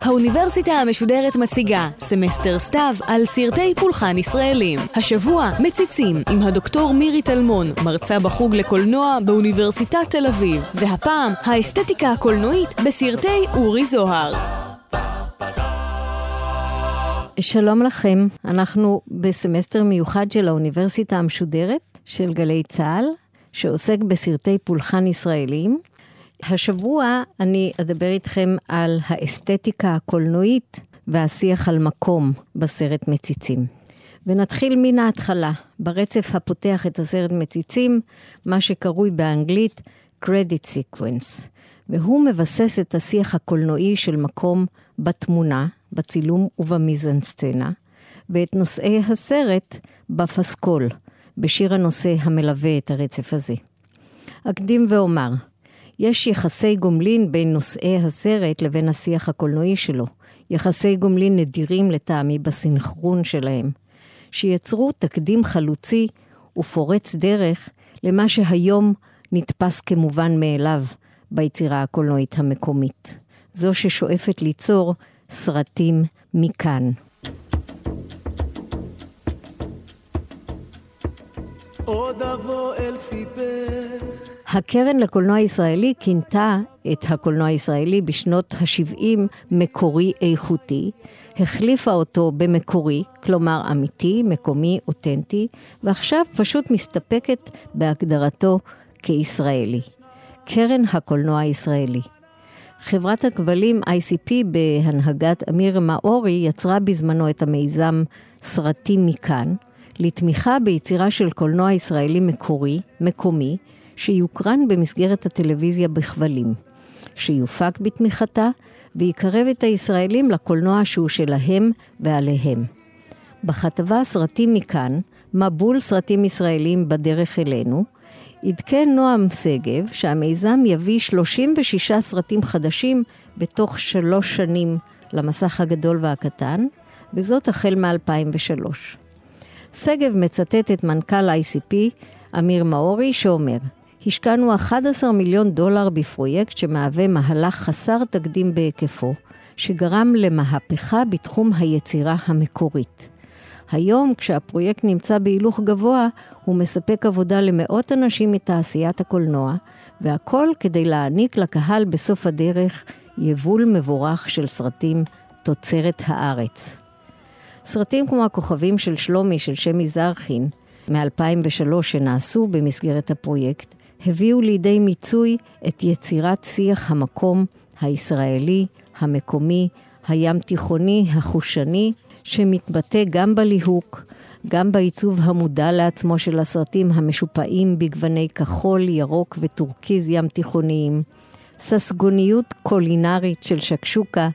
האוניברסיטה המשודרת מציגה סמסטר סתיו על סרטי פולחן ישראלים. השבוע מציצים עם הדוקטור מירי טלמון, מרצה בחוג לקולנוע באוניברסיטת תל אביב, והפעם האסתטיקה הקולנועית בסרטי אורי זוהר. שלום לכם, אנחנו בסמסטר מיוחד של האוניברסיטה המשודרת של גלי צה"ל, שעוסק בסרטי פולחן ישראלים. השבוע אני אדבר איתכם על האסתטיקה הקולנועית והשיח על מקום בסרט מציצים. ונתחיל מן ההתחלה, ברצף הפותח את הסרט מציצים, מה שקרוי באנגלית Credit Sequence, והוא מבסס את השיח הקולנועי של מקום בתמונה, בצילום ובמיזנסצנה, ואת נושאי הסרט בפסקול, בשיר הנושא המלווה את הרצף הזה. אקדים ואומר, יש יחסי גומלין בין נושאי הסרט לבין השיח הקולנועי שלו, יחסי גומלין נדירים לטעמי בסנכרון שלהם, שיצרו תקדים חלוצי ופורץ דרך למה שהיום נתפס כמובן מאליו ביצירה הקולנועית המקומית. זו ששואפת ליצור סרטים מכאן. עוד אבוא אל סיפר הקרן לקולנוע ישראלי כינתה את הקולנוע הישראלי בשנות ה-70 מקורי איכותי, החליפה אותו במקורי, כלומר אמיתי, מקומי, אותנטי, ועכשיו פשוט מסתפקת בהגדרתו כישראלי. קרן הקולנוע הישראלי. חברת הכבלים ICP בהנהגת אמיר מאורי יצרה בזמנו את המיזם סרטים מכאן, לתמיכה ביצירה של קולנוע ישראלי מקורי, מקומי, שיוקרן במסגרת הטלוויזיה בכבלים, שיופק בתמיכתה ויקרב את הישראלים לקולנוע שהוא שלהם ועליהם. בכתבה סרטים מכאן, מבול סרטים ישראלים בדרך אלינו, עדכן נועם שגב שהמיזם יביא 36 סרטים חדשים בתוך שלוש שנים למסך הגדול והקטן, וזאת החל מ-2003. שגב מצטט את מנכ"ל ICP, אמיר מאורי, שאומר, השקענו 11 מיליון דולר בפרויקט שמהווה מהלך חסר תקדים בהיקפו, שגרם למהפכה בתחום היצירה המקורית. היום, כשהפרויקט נמצא בהילוך גבוה, הוא מספק עבודה למאות אנשים מתעשיית הקולנוע, והכל כדי להעניק לקהל בסוף הדרך יבול מבורך של סרטים תוצרת הארץ. סרטים כמו הכוכבים של שלומי של שמי זרחין מ-2003 שנעשו במסגרת הפרויקט, הביאו לידי מיצוי את יצירת שיח המקום הישראלי, המקומי, הים תיכוני, החושני, שמתבטא גם בליהוק, גם בעיצוב המודע לעצמו של הסרטים המשופעים בגווני כחול, ירוק וטורקיז ים תיכוניים, ססגוניות קולינרית של שקשוקה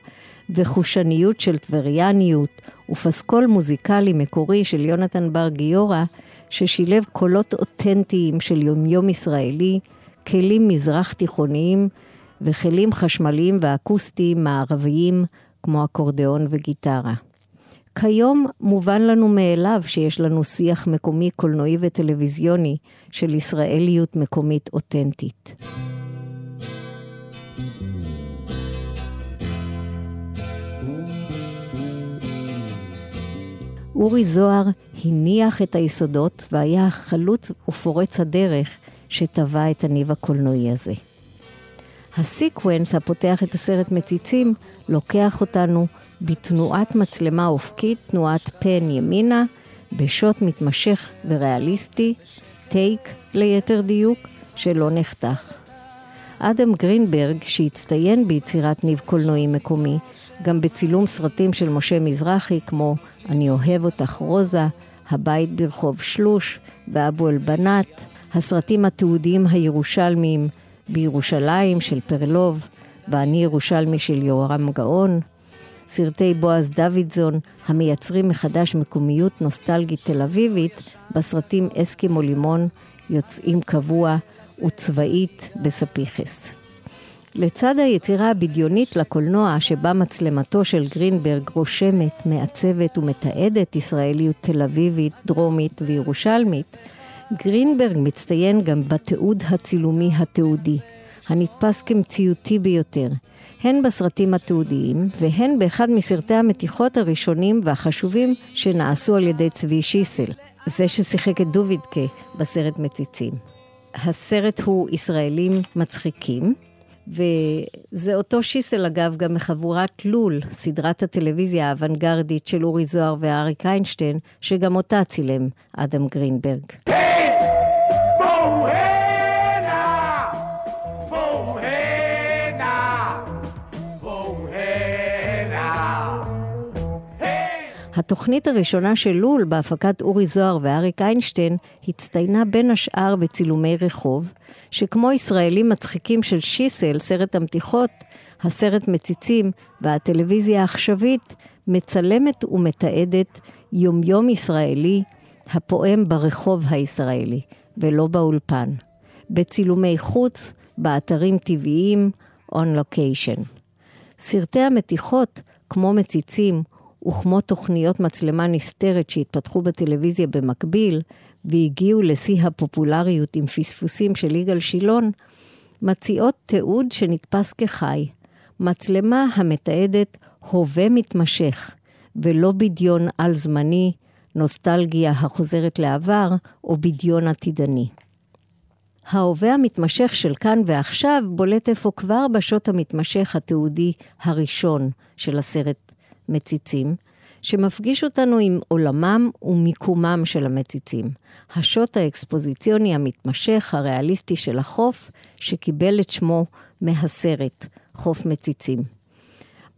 וחושניות של טבריאניות, ופסקול מוזיקלי מקורי של יונתן בר גיורא, ששילב קולות אותנטיים של יומיום ישראלי, כלים מזרח תיכוניים וכלים חשמליים ואקוסטיים מערביים כמו אקורדיאון וגיטרה. כיום מובן לנו מאליו שיש לנו שיח מקומי קולנועי וטלוויזיוני של ישראליות מקומית אותנטית. אורי זוהר הניח את היסודות והיה החלוץ ופורץ הדרך שטבע את הניב הקולנועי הזה. הסיקוונס הפותח את הסרט מציצים לוקח אותנו בתנועת מצלמה אופקית, תנועת פן ימינה, בשוט מתמשך וריאליסטי, טייק ליתר דיוק, שלא נחתך. אדם גרינברג, שהצטיין ביצירת ניב קולנועי מקומי, גם בצילום סרטים של משה מזרחי, כמו "אני אוהב אותך רוזה", "הבית ברחוב שלוש" ו"אבו אל-בנאת", הסרטים התיעודיים הירושלמיים בירושלים של פרלוב, ו"אני ירושלמי" של יהורם גאון, סרטי בועז דוידזון המייצרים מחדש מקומיות נוסטלגית תל אביבית בסרטים אסקימו לימון, יוצאים קבוע וצבאית בספיחס. לצד היצירה הבדיונית לקולנוע שבה מצלמתו של גרינברג רושמת, מעצבת ומתעדת ישראליות תל אביבית, דרומית וירושלמית, גרינברג מצטיין גם בתיעוד הצילומי התיעודי, הנתפס כמציאותי ביותר, הן בסרטים התיעודיים והן באחד מסרטי המתיחות הראשונים והחשובים שנעשו על ידי צבי שיסל, זה ששיחק את דובידקה בסרט מציצים. הסרט הוא ישראלים מצחיקים, וזה אותו שיסל אגב גם מחבורת לול, סדרת הטלוויזיה האוונגרדית של אורי זוהר ואריק איינשטיין, שגם אותה צילם אדם גרינברג. התוכנית הראשונה של לול בהפקת אורי זוהר ואריק איינשטיין הצטיינה בין השאר בצילומי רחוב, שכמו ישראלים מצחיקים של שיסל, סרט המתיחות, הסרט מציצים והטלוויזיה העכשווית, מצלמת ומתעדת יומיום ישראלי הפועם ברחוב הישראלי, ולא באולפן. בצילומי חוץ, באתרים טבעיים, on location. סרטי המתיחות, כמו מציצים, וכמו תוכניות מצלמה נסתרת שהתפתחו בטלוויזיה במקביל, והגיעו לשיא הפופולריות עם פספוסים של יגאל שילון, מציעות תיעוד שנתפס כחי, מצלמה המתעדת הווה מתמשך, ולא בדיון על-זמני, נוסטלגיה החוזרת לעבר, או בדיון עתידני. ההווה המתמשך של כאן ועכשיו בולט אפוא כבר בשוט המתמשך התיעודי הראשון של הסרט מציצים, שמפגיש אותנו עם עולמם ומיקומם של המציצים. השוט האקספוזיציוני המתמשך, הריאליסטי של החוף, שקיבל את שמו מהסרט, חוף מציצים.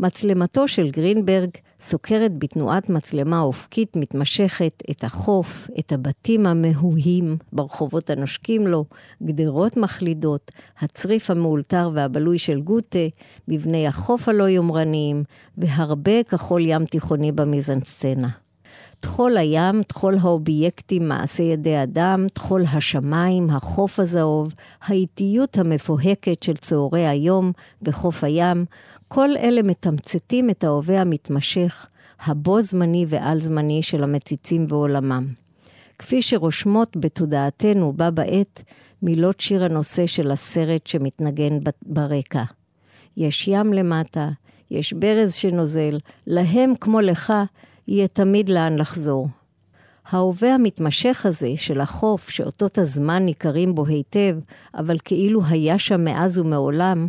מצלמתו של גרינברג סוקרת בתנועת מצלמה אופקית מתמשכת את החוף, את הבתים המהוהים ברחובות הנושקים לו, גדרות מחלידות, הצריף המאולתר והבלוי של גוטה, מבני החוף הלא יומרניים, והרבה כחול ים תיכוני במזנסצנה. טחול הים, טחול האובייקטים, מעשה ידי אדם, טחול השמיים, החוף הזהוב, האיטיות המפוהקת של צהרי היום וחוף הים, כל אלה מתמצתים את ההווה המתמשך, הבו זמני ועל זמני של המציצים ועולמם. כפי שרושמות בתודעתנו בה בעת מילות שיר הנושא של הסרט שמתנגן ברקע. יש ים למטה, יש ברז שנוזל, להם כמו לך, יהיה תמיד לאן לחזור. ההווה המתמשך הזה של החוף, שאותות הזמן ניכרים בו היטב, אבל כאילו היה שם מאז ומעולם,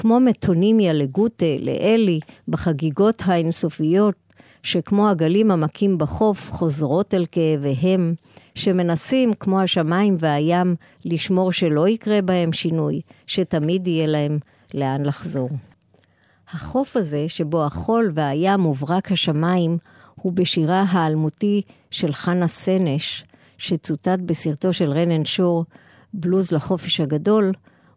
כמו מטונימיה לגוטה, לאלי, בחגיגות האינסופיות, שכמו הגלים המכים בחוף חוזרות אל כאביהם, שמנסים, כמו השמיים והים, לשמור שלא יקרה בהם שינוי, שתמיד יהיה להם לאן לחזור. החוף הזה, שבו החול והים וברק השמיים, הוא בשירה האלמותי של חנה סנש, שצוטט בסרטו של רנן שור, בלוז לחופש הגדול,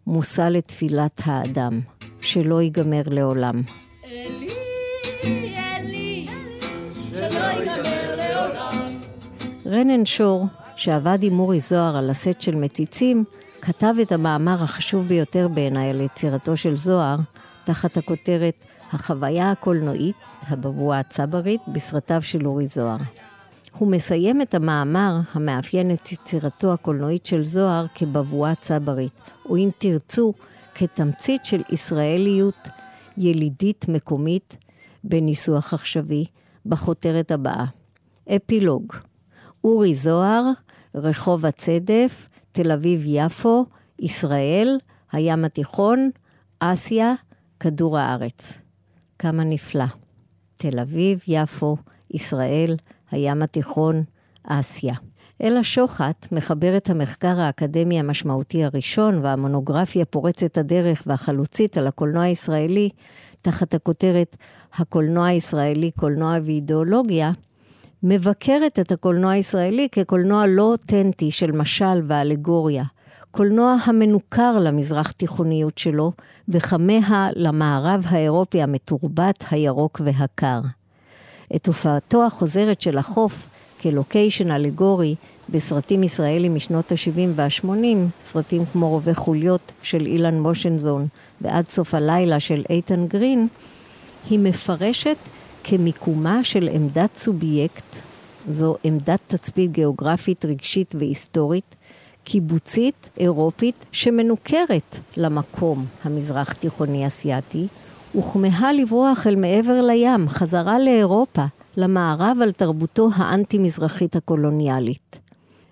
מושא לתפילת האדם, שלא ייגמר לעולם. רנן שור, שעבד עם אורי זוהר על הסט של מציצים, כתב את המאמר החשוב ביותר בעיניי על יצירתו של זוהר, תחת הכותרת החוויה הקולנועית, הבבואה הצברית, בסרטיו של אורי זוהר. הוא מסיים את המאמר המאפיין את יצירתו הקולנועית של זוהר כבבואה צברית, או אם תרצו, כתמצית של ישראליות ילידית מקומית בניסוח עכשווי, בכותרת הבאה. אפילוג אורי זוהר, רחוב הצדף, תל אביב-יפו, ישראל, הים התיכון, אסיה, כדור הארץ. כמה נפלא. תל אביב, יפו, ישראל, הים התיכון, אסיה. אלה שוחט, מחברת המחקר האקדמי המשמעותי הראשון והמונוגרפיה פורצת הדרך והחלוצית על הקולנוע הישראלי, תחת הכותרת הקולנוע הישראלי, קולנוע ואידיאולוגיה, מבקרת את הקולנוע הישראלי כקולנוע לא אותנטי של משל ואלגוריה, קולנוע המנוכר למזרח תיכוניות שלו, וכמיה למערב האירופי המתורבת, הירוק והקר. את הופעתו החוזרת של החוף כלוקיישן אלגורי בסרטים ישראלים משנות ה-70 וה-80, סרטים כמו רובה חוליות של אילן מושנזון ועד סוף הלילה של איתן גרין, היא מפרשת כמיקומה של עמדת סובייקט. זו עמדת תצפית גיאוגרפית, רגשית והיסטורית, קיבוצית, אירופית, שמנוכרת למקום המזרח תיכוני אסיאתי, וכמהה לברוח אל מעבר לים, חזרה לאירופה, למערב על תרבותו האנטי-מזרחית הקולוניאלית.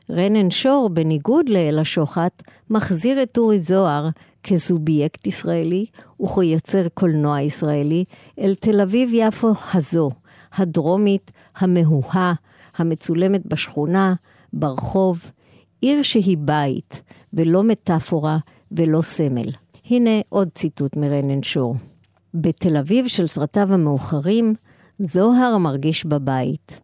רנן שור, בניגוד לאל השוחט, מחזיר את אורי זוהר כסובייקט ישראלי וכיוצר קולנוע ישראלי אל תל אביב-יפו הזו, הדרומית, המהוהה, המצולמת בשכונה, ברחוב, עיר שהיא בית, ולא מטאפורה ולא סמל. הנה עוד ציטוט מרנן שור. בתל אביב של סרטיו המאוחרים, זוהר מרגיש בבית.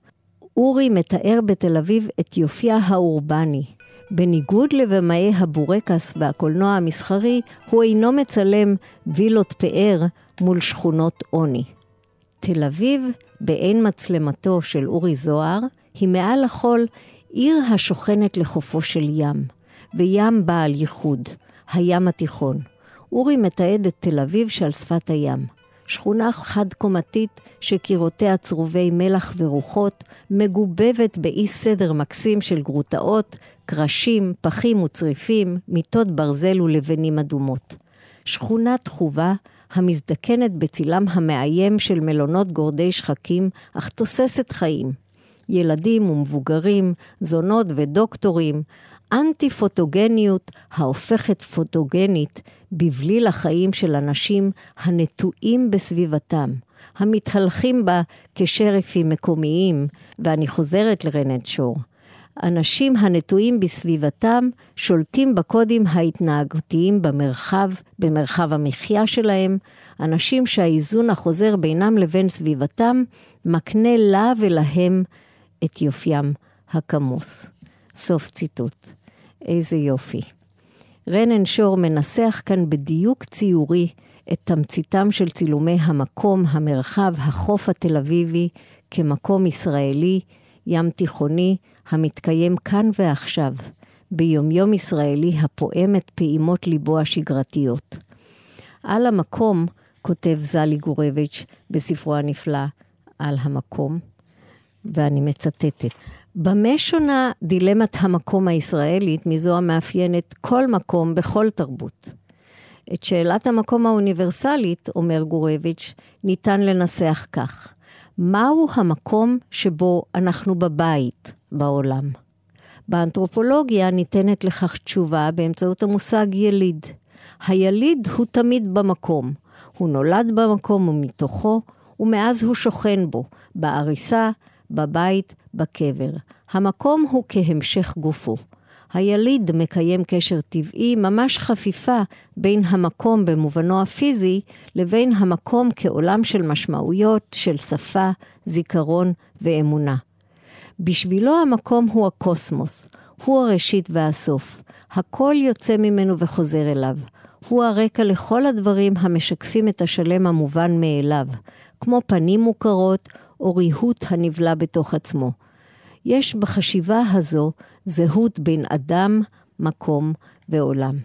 אורי מתאר בתל אביב את יופייה האורבני. בניגוד לבמאי הבורקס והקולנוע המסחרי, הוא אינו מצלם וילות פאר מול שכונות עוני. תל אביב, בעין מצלמתו של אורי זוהר, היא מעל לכל עיר השוכנת לחופו של ים, וים בעל ייחוד, הים התיכון. אורי מתעד את תל אביב שעל שפת הים. שכונה חד-קומתית שקירותיה צרובי מלח ורוחות, מגובבת באי סדר מקסים של גרוטאות, קרשים, פחים וצריפים, מיטות ברזל ולבנים אדומות. שכונה תחובה המזדקנת בצילם המאיים של מלונות גורדי שחקים, אך תוססת חיים. ילדים ומבוגרים, זונות ודוקטורים, אנטי-פוטוגניות ההופכת פוטוגנית בבליל החיים של אנשים הנטועים בסביבתם, המתהלכים בה כשרפים מקומיים, ואני חוזרת לרנד שור. אנשים הנטועים בסביבתם שולטים בקודים ההתנהגותיים במרחב, במרחב המחיה שלהם, אנשים שהאיזון החוזר בינם לבין סביבתם מקנה לה ולהם את יופיים הכמוס. סוף ציטוט. איזה יופי. רנן שור מנסח כאן בדיוק ציורי את תמציתם של צילומי המקום, המרחב, החוף התל אביבי, כמקום ישראלי, ים תיכוני, המתקיים כאן ועכשיו, ביומיום ישראלי הפועם את פעימות ליבו השגרתיות. על המקום, כותב זלי גורביץ' בספרו הנפלא על המקום, ואני מצטטת: במה שונה דילמת המקום הישראלית מזו המאפיינת כל מקום בכל תרבות? את שאלת המקום האוניברסלית, אומר גורביץ', ניתן לנסח כך: מהו המקום שבו אנחנו בבית בעולם? באנתרופולוגיה ניתנת לכך תשובה באמצעות המושג יליד. היליד הוא תמיד במקום. הוא נולד במקום ומתוכו, ומאז הוא שוכן בו, בעריסה, בבית, בקבר. המקום הוא כהמשך גופו. היליד מקיים קשר טבעי, ממש חפיפה בין המקום במובנו הפיזי, לבין המקום כעולם של משמעויות, של שפה, זיכרון ואמונה. בשבילו המקום הוא הקוסמוס, הוא הראשית והסוף. הכל יוצא ממנו וחוזר אליו. הוא הרקע לכל הדברים המשקפים את השלם המובן מאליו, כמו פנים מוכרות או ריהוט הנבלע בתוך עצמו. יש בחשיבה הזו זהות בין אדם, מקום ועולם.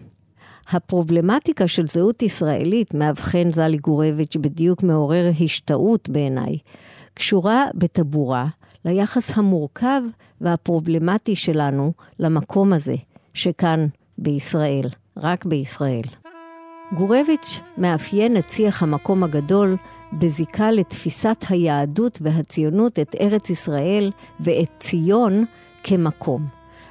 הפרובלמטיקה של זהות ישראלית, מאבחן זלי גורביץ' בדיוק מעורר השתאות בעיניי, קשורה בטבורה ליחס המורכב והפרובלמטי שלנו למקום הזה, שכאן בישראל, רק בישראל. גורביץ' מאפיין את שיח המקום הגדול בזיקה לתפיסת היהדות והציונות את ארץ ישראל ואת ציון כמקום.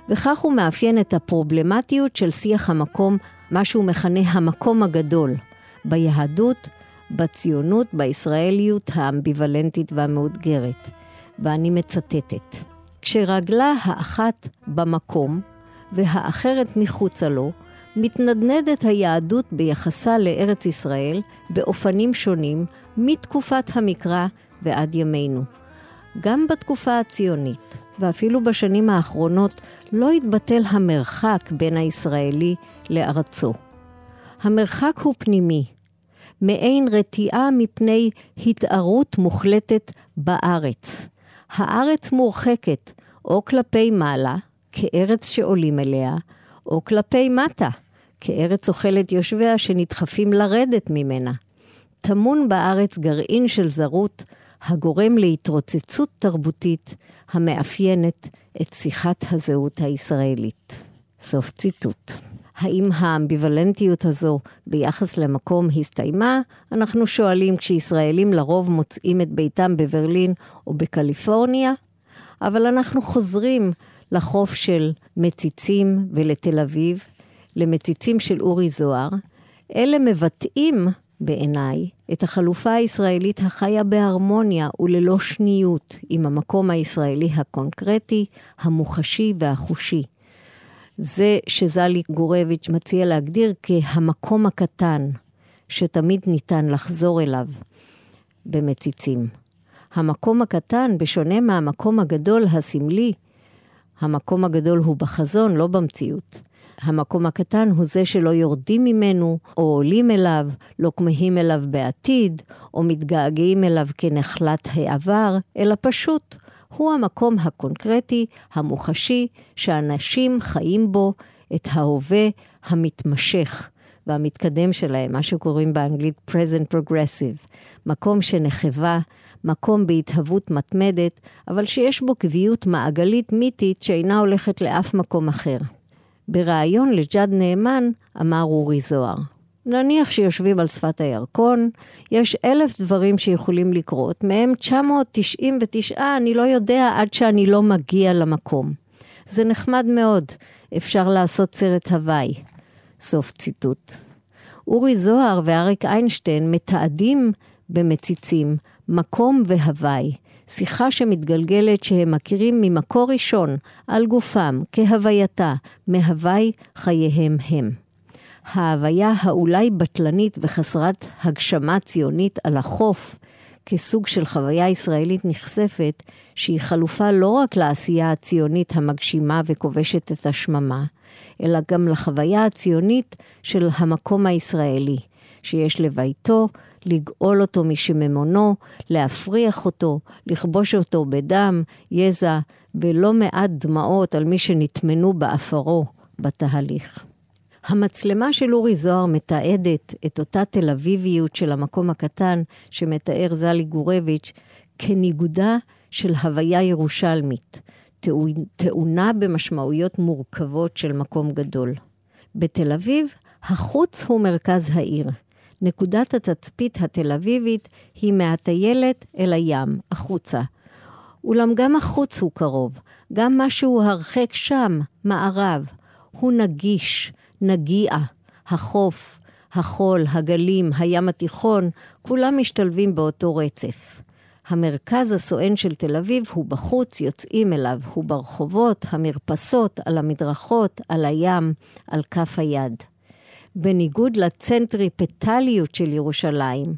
וכך הוא מאפיין את הפרובלמטיות של שיח המקום, מה שהוא מכנה המקום הגדול, ביהדות, בציונות, בישראליות האמביוולנטית והמאותגרת. ואני מצטטת: כשרגלה האחת במקום והאחרת מחוצה לו, מתנדנדת היהדות ביחסה לארץ ישראל באופנים שונים מתקופת המקרא ועד ימינו. גם בתקופה הציונית, ואפילו בשנים האחרונות, לא התבטל המרחק בין הישראלי לארצו. המרחק הוא פנימי, מעין רתיעה מפני התערות מוחלטת בארץ. הארץ מורחקת או כלפי מעלה, כארץ שעולים אליה, או כלפי מטה, כארץ אוכלת יושביה שנדחפים לרדת ממנה. טמון בארץ גרעין של זרות הגורם להתרוצצות תרבותית המאפיינת את שיחת הזהות הישראלית. סוף ציטוט. האם האמביוולנטיות הזו ביחס למקום הסתיימה? אנחנו שואלים כשישראלים לרוב מוצאים את ביתם בברלין או בקליפורניה, אבל אנחנו חוזרים לחוף של מציצים ולתל אביב, למציצים של אורי זוהר. אלה מבטאים בעיניי את החלופה הישראלית החיה בהרמוניה וללא שניות עם המקום הישראלי הקונקרטי, המוחשי והחושי. זה שזלי גורביץ' מציע להגדיר כהמקום הקטן, שתמיד ניתן לחזור אליו במציצים. המקום הקטן, בשונה מהמקום הגדול הסמלי, המקום הגדול הוא בחזון, לא במציאות. המקום הקטן הוא זה שלא יורדים ממנו, או עולים אליו, לא כמהים אליו בעתיד, או מתגעגעים אליו כנחלת העבר, אלא פשוט הוא המקום הקונקרטי, המוחשי, שאנשים חיים בו את ההווה המתמשך והמתקדם שלהם, מה שקוראים באנגלית present progressive. מקום שנחבה, מקום בהתהוות מתמדת, אבל שיש בו קביעות מעגלית מיתית שאינה הולכת לאף מקום אחר. בריאיון לג'אד נאמן אמר אורי זוהר, נניח שיושבים על שפת הירקון, יש אלף דברים שיכולים לקרות, מהם 999 אני לא יודע עד שאני לא מגיע למקום. זה נחמד מאוד, אפשר לעשות סרט הוואי. סוף ציטוט. אורי זוהר ואריק איינשטיין מתעדים במציצים מקום והוואי, שיחה שמתגלגלת שהם מכירים ממקור ראשון, על גופם, כהווייתה, מהווי חייהם הם. ההוויה האולי בטלנית וחסרת הגשמה ציונית על החוף, כסוג של חוויה ישראלית נכספת, שהיא חלופה לא רק לעשייה הציונית המגשימה וכובשת את השממה, אלא גם לחוויה הציונית של המקום הישראלי, שיש לביתו, לגאול אותו משממונו, להפריח אותו, לכבוש אותו בדם, יזע ולא מעט דמעות על מי שנטמנו באפרו בתהליך. המצלמה של אורי זוהר מתעדת את אותה תל אביביות של המקום הקטן שמתאר זלי גורביץ' כניגודה של הוויה ירושלמית, טעונה במשמעויות מורכבות של מקום גדול. בתל אביב, החוץ הוא מרכז העיר. נקודת התצפית התל אביבית היא מהטיילת אל הים, החוצה. אולם גם החוץ הוא קרוב, גם משהו הרחק שם, מערב. הוא נגיש, נגיעה, החוף, החול, הגלים, הים התיכון, כולם משתלבים באותו רצף. המרכז הסואן של תל אביב הוא בחוץ, יוצאים אליו, הוא ברחובות, המרפסות, על המדרכות, על הים, על כף היד. בניגוד לצנטריפטליות של ירושלים,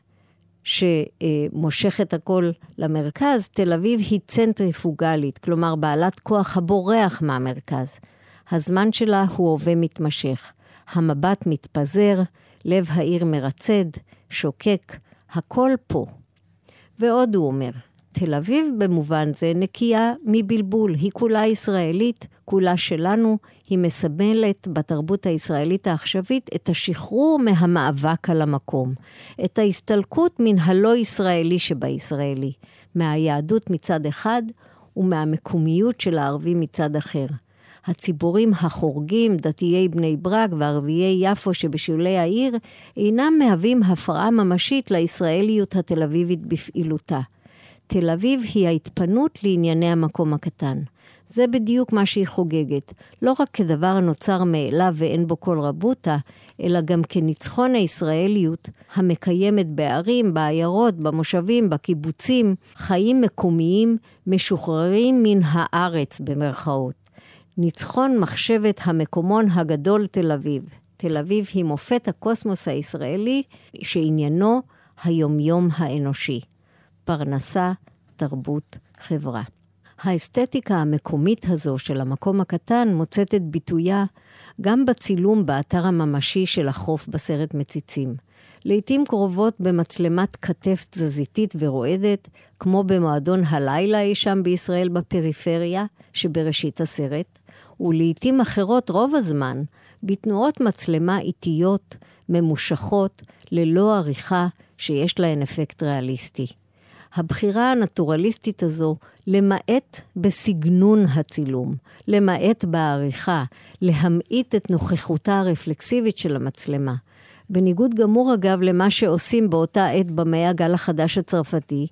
שמושכת הכל למרכז, תל אביב היא צנטריפוגלית, כלומר בעלת כוח הבורח מהמרכז. הזמן שלה הוא הווה מתמשך. המבט מתפזר, לב העיר מרצד, שוקק, הכל פה. ועוד הוא אומר, תל אביב במובן זה נקייה מבלבול, היא כולה ישראלית, כולה שלנו, היא מסמלת בתרבות הישראלית העכשווית את השחרור מהמאבק על המקום, את ההסתלקות מן הלא ישראלי שבישראלי, מהיהדות מצד אחד ומהמקומיות של הערבים מצד אחר. הציבורים החורגים, דתיי בני ברק וערביי יפו שבשולי העיר, אינם מהווים הפרעה ממשית לישראליות התל אביבית בפעילותה. תל אביב היא ההתפנות לענייני המקום הקטן. זה בדיוק מה שהיא חוגגת, לא רק כדבר הנוצר מאליו ואין בו כל רבותא, אלא גם כניצחון הישראליות המקיימת בערים, בעיירות, במושבים, בקיבוצים, חיים מקומיים משוחררים מן הארץ במרכאות. ניצחון מחשבת המקומון הגדול תל אביב. תל אביב היא מופת הקוסמוס הישראלי שעניינו היומיום האנושי. פרנסה, תרבות, חברה. האסתטיקה המקומית הזו של המקום הקטן מוצאת את ביטויה גם בצילום באתר הממשי של החוף בסרט מציצים. לעתים קרובות במצלמת כתף תזזיתית ורועדת, כמו במועדון הלילה אי שם בישראל בפריפריה, שבראשית הסרט, ולעתים אחרות רוב הזמן, בתנועות מצלמה איטיות, ממושכות, ללא עריכה, שיש להן אפקט ריאליסטי. הבחירה הנטורליסטית הזו, למעט בסגנון הצילום, למעט בעריכה, להמעיט את נוכחותה הרפלקסיבית של המצלמה. בניגוד גמור אגב למה שעושים באותה עת במאה הגל החדש הצרפתי,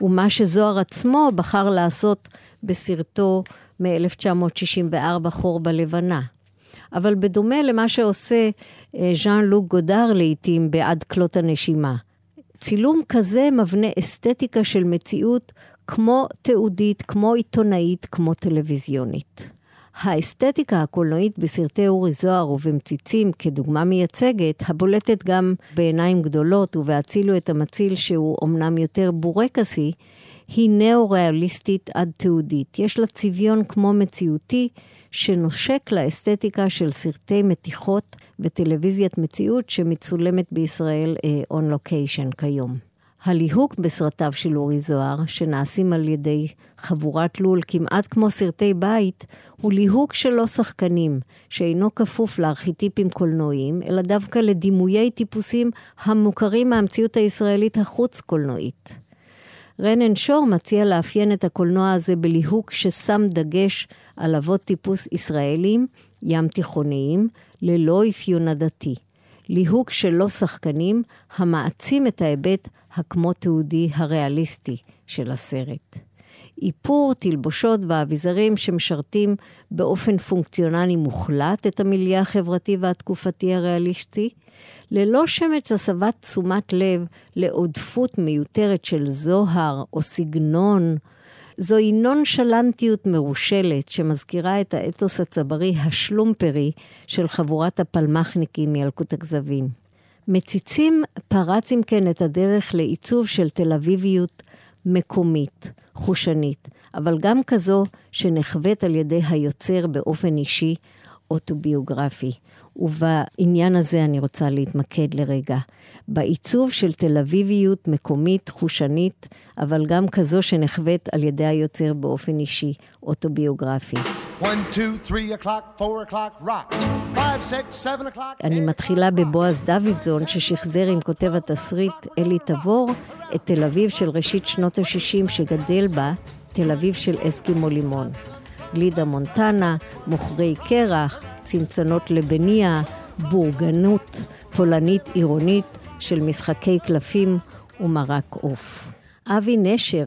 ומה שזוהר עצמו בחר לעשות בסרטו מ-1964, חור בלבנה. אבל בדומה למה שעושה אה, ז'אן לוק גודר לעיתים בעד כלות הנשימה. צילום כזה מבנה אסתטיקה של מציאות כמו תיעודית, כמו עיתונאית, כמו טלוויזיונית. האסתטיקה הקולנועית בסרטי אורי זוהר ובמציצים כדוגמה מייצגת, הבולטת גם בעיניים גדולות ובהצילו את המציל שהוא אמנם יותר בורקסי, היא נאו-ריאליסטית עד תיעודית. יש לה צביון כמו מציאותי, שנושק לאסתטיקה של סרטי מתיחות וטלוויזיית מציאות שמצולמת בישראל און uh, לוקיישן כיום. הליהוק בסרטיו של אורי זוהר, שנעשים על ידי חבורת לול כמעט כמו סרטי בית, הוא ליהוק של לא שחקנים, שאינו כפוף לארכיטיפים קולנועיים, אלא דווקא לדימויי טיפוסים המוכרים מהמציאות הישראלית החוץ-קולנועית. רנן שור מציע לאפיין את הקולנוע הזה בליהוק ששם דגש על אבות טיפוס ישראלים, ים תיכוניים, ללא אפיון עדתי. ליהוק של לא שחקנים, המעצים את ההיבט הכמו תיעודי הריאליסטי של הסרט. איפור, תלבושות ואביזרים שמשרתים באופן פונקציונלי מוחלט את המיליה החברתי והתקופתי הריאליסטי, ללא שמץ הסבת תשומת לב לעודפות מיותרת של זוהר או סגנון, זוהי נונשלנטיות מרושלת שמזכירה את האתוס הצברי השלומפרי של חבורת הפלמחניקים מילקוט הכזבים. מציצים פרץ אם כן את הדרך לעיצוב של תל אביביות מקומית, חושנית, אבל גם כזו שנחווית על ידי היוצר באופן אישי אוטוביוגרפי. ובעניין הזה אני רוצה להתמקד לרגע. בעיצוב של תל אביביות מקומית, חושנית, אבל גם כזו שנחווית על ידי היוצר באופן אישי, אוטוביוגרפי. אני מתחילה בבועז דוידזון, ששחזר עם כותב התסריט אלי תבור את תל אביב של ראשית שנות ה-60 שגדל בה, תל אביב של אסקימו לימון. גלידה מונטנה, מוכרי קרח, צנצנות לבניה, בורגנות פולנית עירונית של משחקי קלפים ומרק עוף. אבי נשר,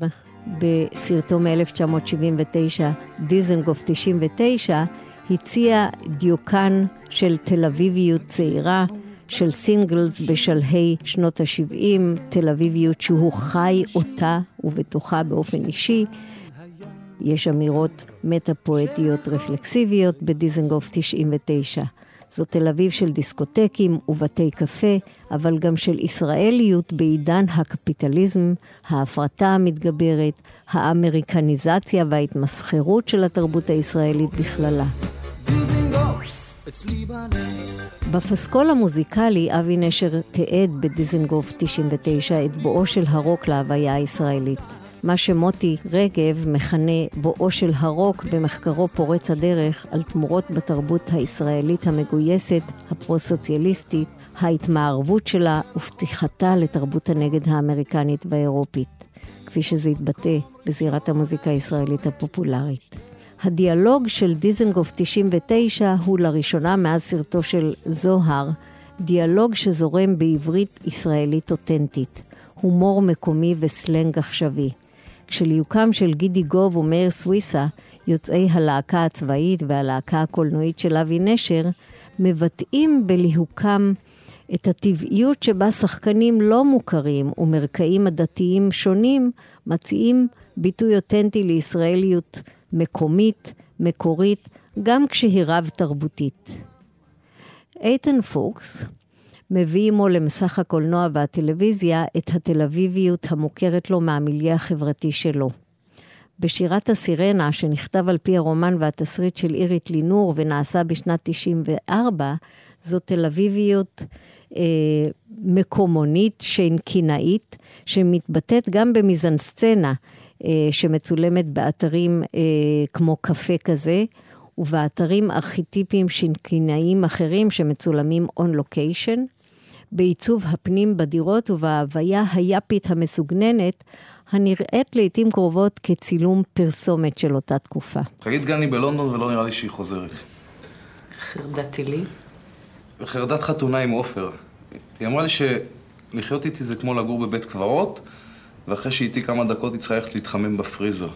בסרטו מ-1979, דיזנגוף 99, הציע דיוקן של תל אביביות צעירה, של סינגלס בשלהי שנות ה-70, תל אביביות שהוא חי אותה ובתוכה באופן אישי, יש אמירות מטה-פואטיות רפלקסיביות בדיזנגוף 99. זו תל אביב של דיסקוטקים ובתי קפה, אבל גם של ישראליות בעידן הקפיטליזם, ההפרטה המתגברת, האמריקניזציה וההתמסחרות של התרבות הישראלית בכללה. בפסקול המוזיקלי אבי נשר תיעד בדיזנגוף 99 את בואו של הרוק להוויה הישראלית. מה שמוטי רגב מכנה בואו של הרוק במחקרו פורץ הדרך על תמורות בתרבות הישראלית המגויסת, הפרו-סוציאליסטית, ההתמערבות שלה ופתיחתה לתרבות הנגד האמריקנית והאירופית, כפי שזה התבטא בזירת המוזיקה הישראלית הפופולרית. הדיאלוג של דיזנגוף 99 הוא לראשונה מאז סרטו של זוהר, דיאלוג שזורם בעברית ישראלית אותנטית, הומור מקומי וסלנג עכשווי. כשליהוקם של גידי גוב ומאיר סוויסה, יוצאי הלהקה הצבאית והלהקה הקולנועית של אבי נשר, מבטאים בליהוקם את הטבעיות שבה שחקנים לא מוכרים ומרקעים עדתיים שונים מציעים ביטוי אותנטי לישראליות מקומית, מקורית, גם כשהיא רב-תרבותית. איתן פוקס, מביא עמו למסך הקולנוע והטלוויזיה את התל אביביות המוכרת לו מהמיליה החברתי שלו. בשירת הסירנה, שנכתב על פי הרומן והתסריט של אירית לינור ונעשה בשנת 94, זו תל אביביות אה, מקומונית, קינאית, שמתבטאת גם במזנסצנה, שמצולמת באתרים אה, כמו קפה כזה, ובאתרים ארכיטיפיים שינקינאיים אחרים שמצולמים און לוקיישן. בעיצוב הפנים בדירות ובהוויה היאפית המסוגננת, הנראית לעיתים קרובות כצילום פרסומת של אותה תקופה. חגית גני בלונדון ולא נראה לי שהיא חוזרת. חרדת טילים? חרדת חתונה עם עופר. היא אמרה לי שלחיות איתי זה כמו לגור בבית קברות, ואחרי שהיא כמה דקות היא צריכה ללכת להתחמם בפריזר.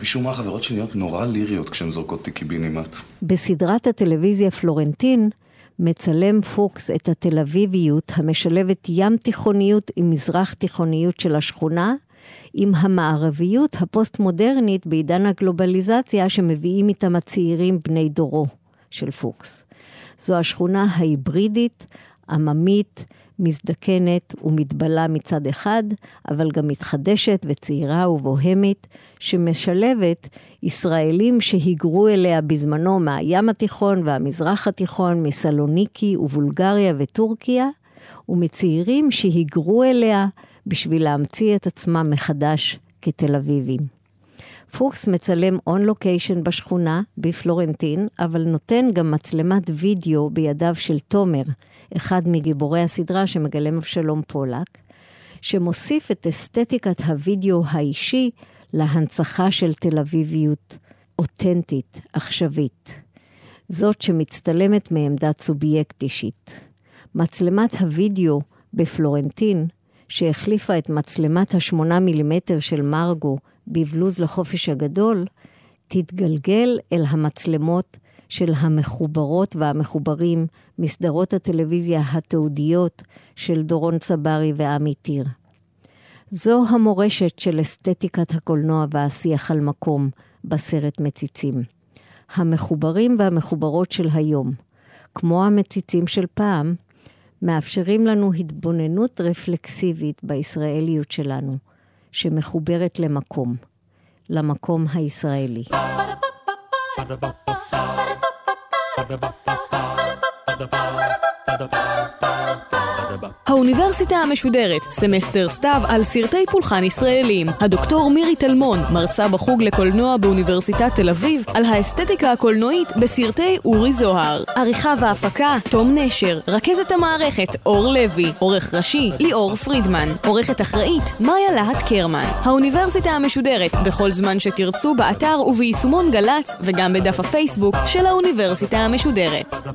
משום מה החברות שלי נהיות נורא ליריות כשהן זורקות אותי קיבינימט. בסדרת הטלוויזיה פלורנטין מצלם פוקס את התל אביביות המשלבת ים תיכוניות עם מזרח תיכוניות של השכונה, עם המערביות הפוסט-מודרנית בעידן הגלובליזציה שמביאים איתם הצעירים בני דורו של פוקס. זו השכונה ההיברידית, עממית, מזדקנת ומתבלה מצד אחד, אבל גם מתחדשת וצעירה ובוהמית, שמשלבת ישראלים שהיגרו אליה בזמנו מהים התיכון והמזרח התיכון, מסלוניקי ובולגריה וטורקיה, ומצעירים שהיגרו אליה בשביל להמציא את עצמם מחדש כתל אביבים. פוקס מצלם און לוקיישן בשכונה, בפלורנטין, אבל נותן גם מצלמת וידאו בידיו של תומר, אחד מגיבורי הסדרה שמגלם אבשלום פולק, שמוסיף את אסתטיקת הוידאו האישי להנצחה של תל אביביות אותנטית, עכשווית. זאת שמצטלמת מעמדת סובייקט אישית. מצלמת הוידאו בפלורנטין, שהחליפה את מצלמת השמונה מילימטר של מרגו בבלוז לחופש הגדול, תתגלגל אל המצלמות של המחוברות והמחוברים מסדרות הטלוויזיה התעודיות של דורון צברי ועמי טיר. זו המורשת של אסתטיקת הקולנוע והשיח על מקום בסרט מציצים. המחוברים והמחוברות של היום, כמו המציצים של פעם, מאפשרים לנו התבוננות רפלקסיבית בישראליות שלנו, שמחוברת למקום, למקום הישראלי. the ba ba the ba ba ba האוניברסיטה המשודרת, סמסטר סתיו על סרטי פולחן ישראלים. הדוקטור מירי טלמון, מרצה בחוג לקולנוע באוניברסיטת תל אביב, על האסתטיקה הקולנועית בסרטי אורי זוהר. עריכה והפקה, תום נשר. רכזת המערכת, אור לוי. עורך ראשי, ליאור פרידמן. עורכת אחראית, מאיה להט קרמן. האוניברסיטה המשודרת, בכל זמן שתרצו, באתר וביישומון גל"צ, וגם בדף הפייסבוק של האוניברסיטה המשודרת.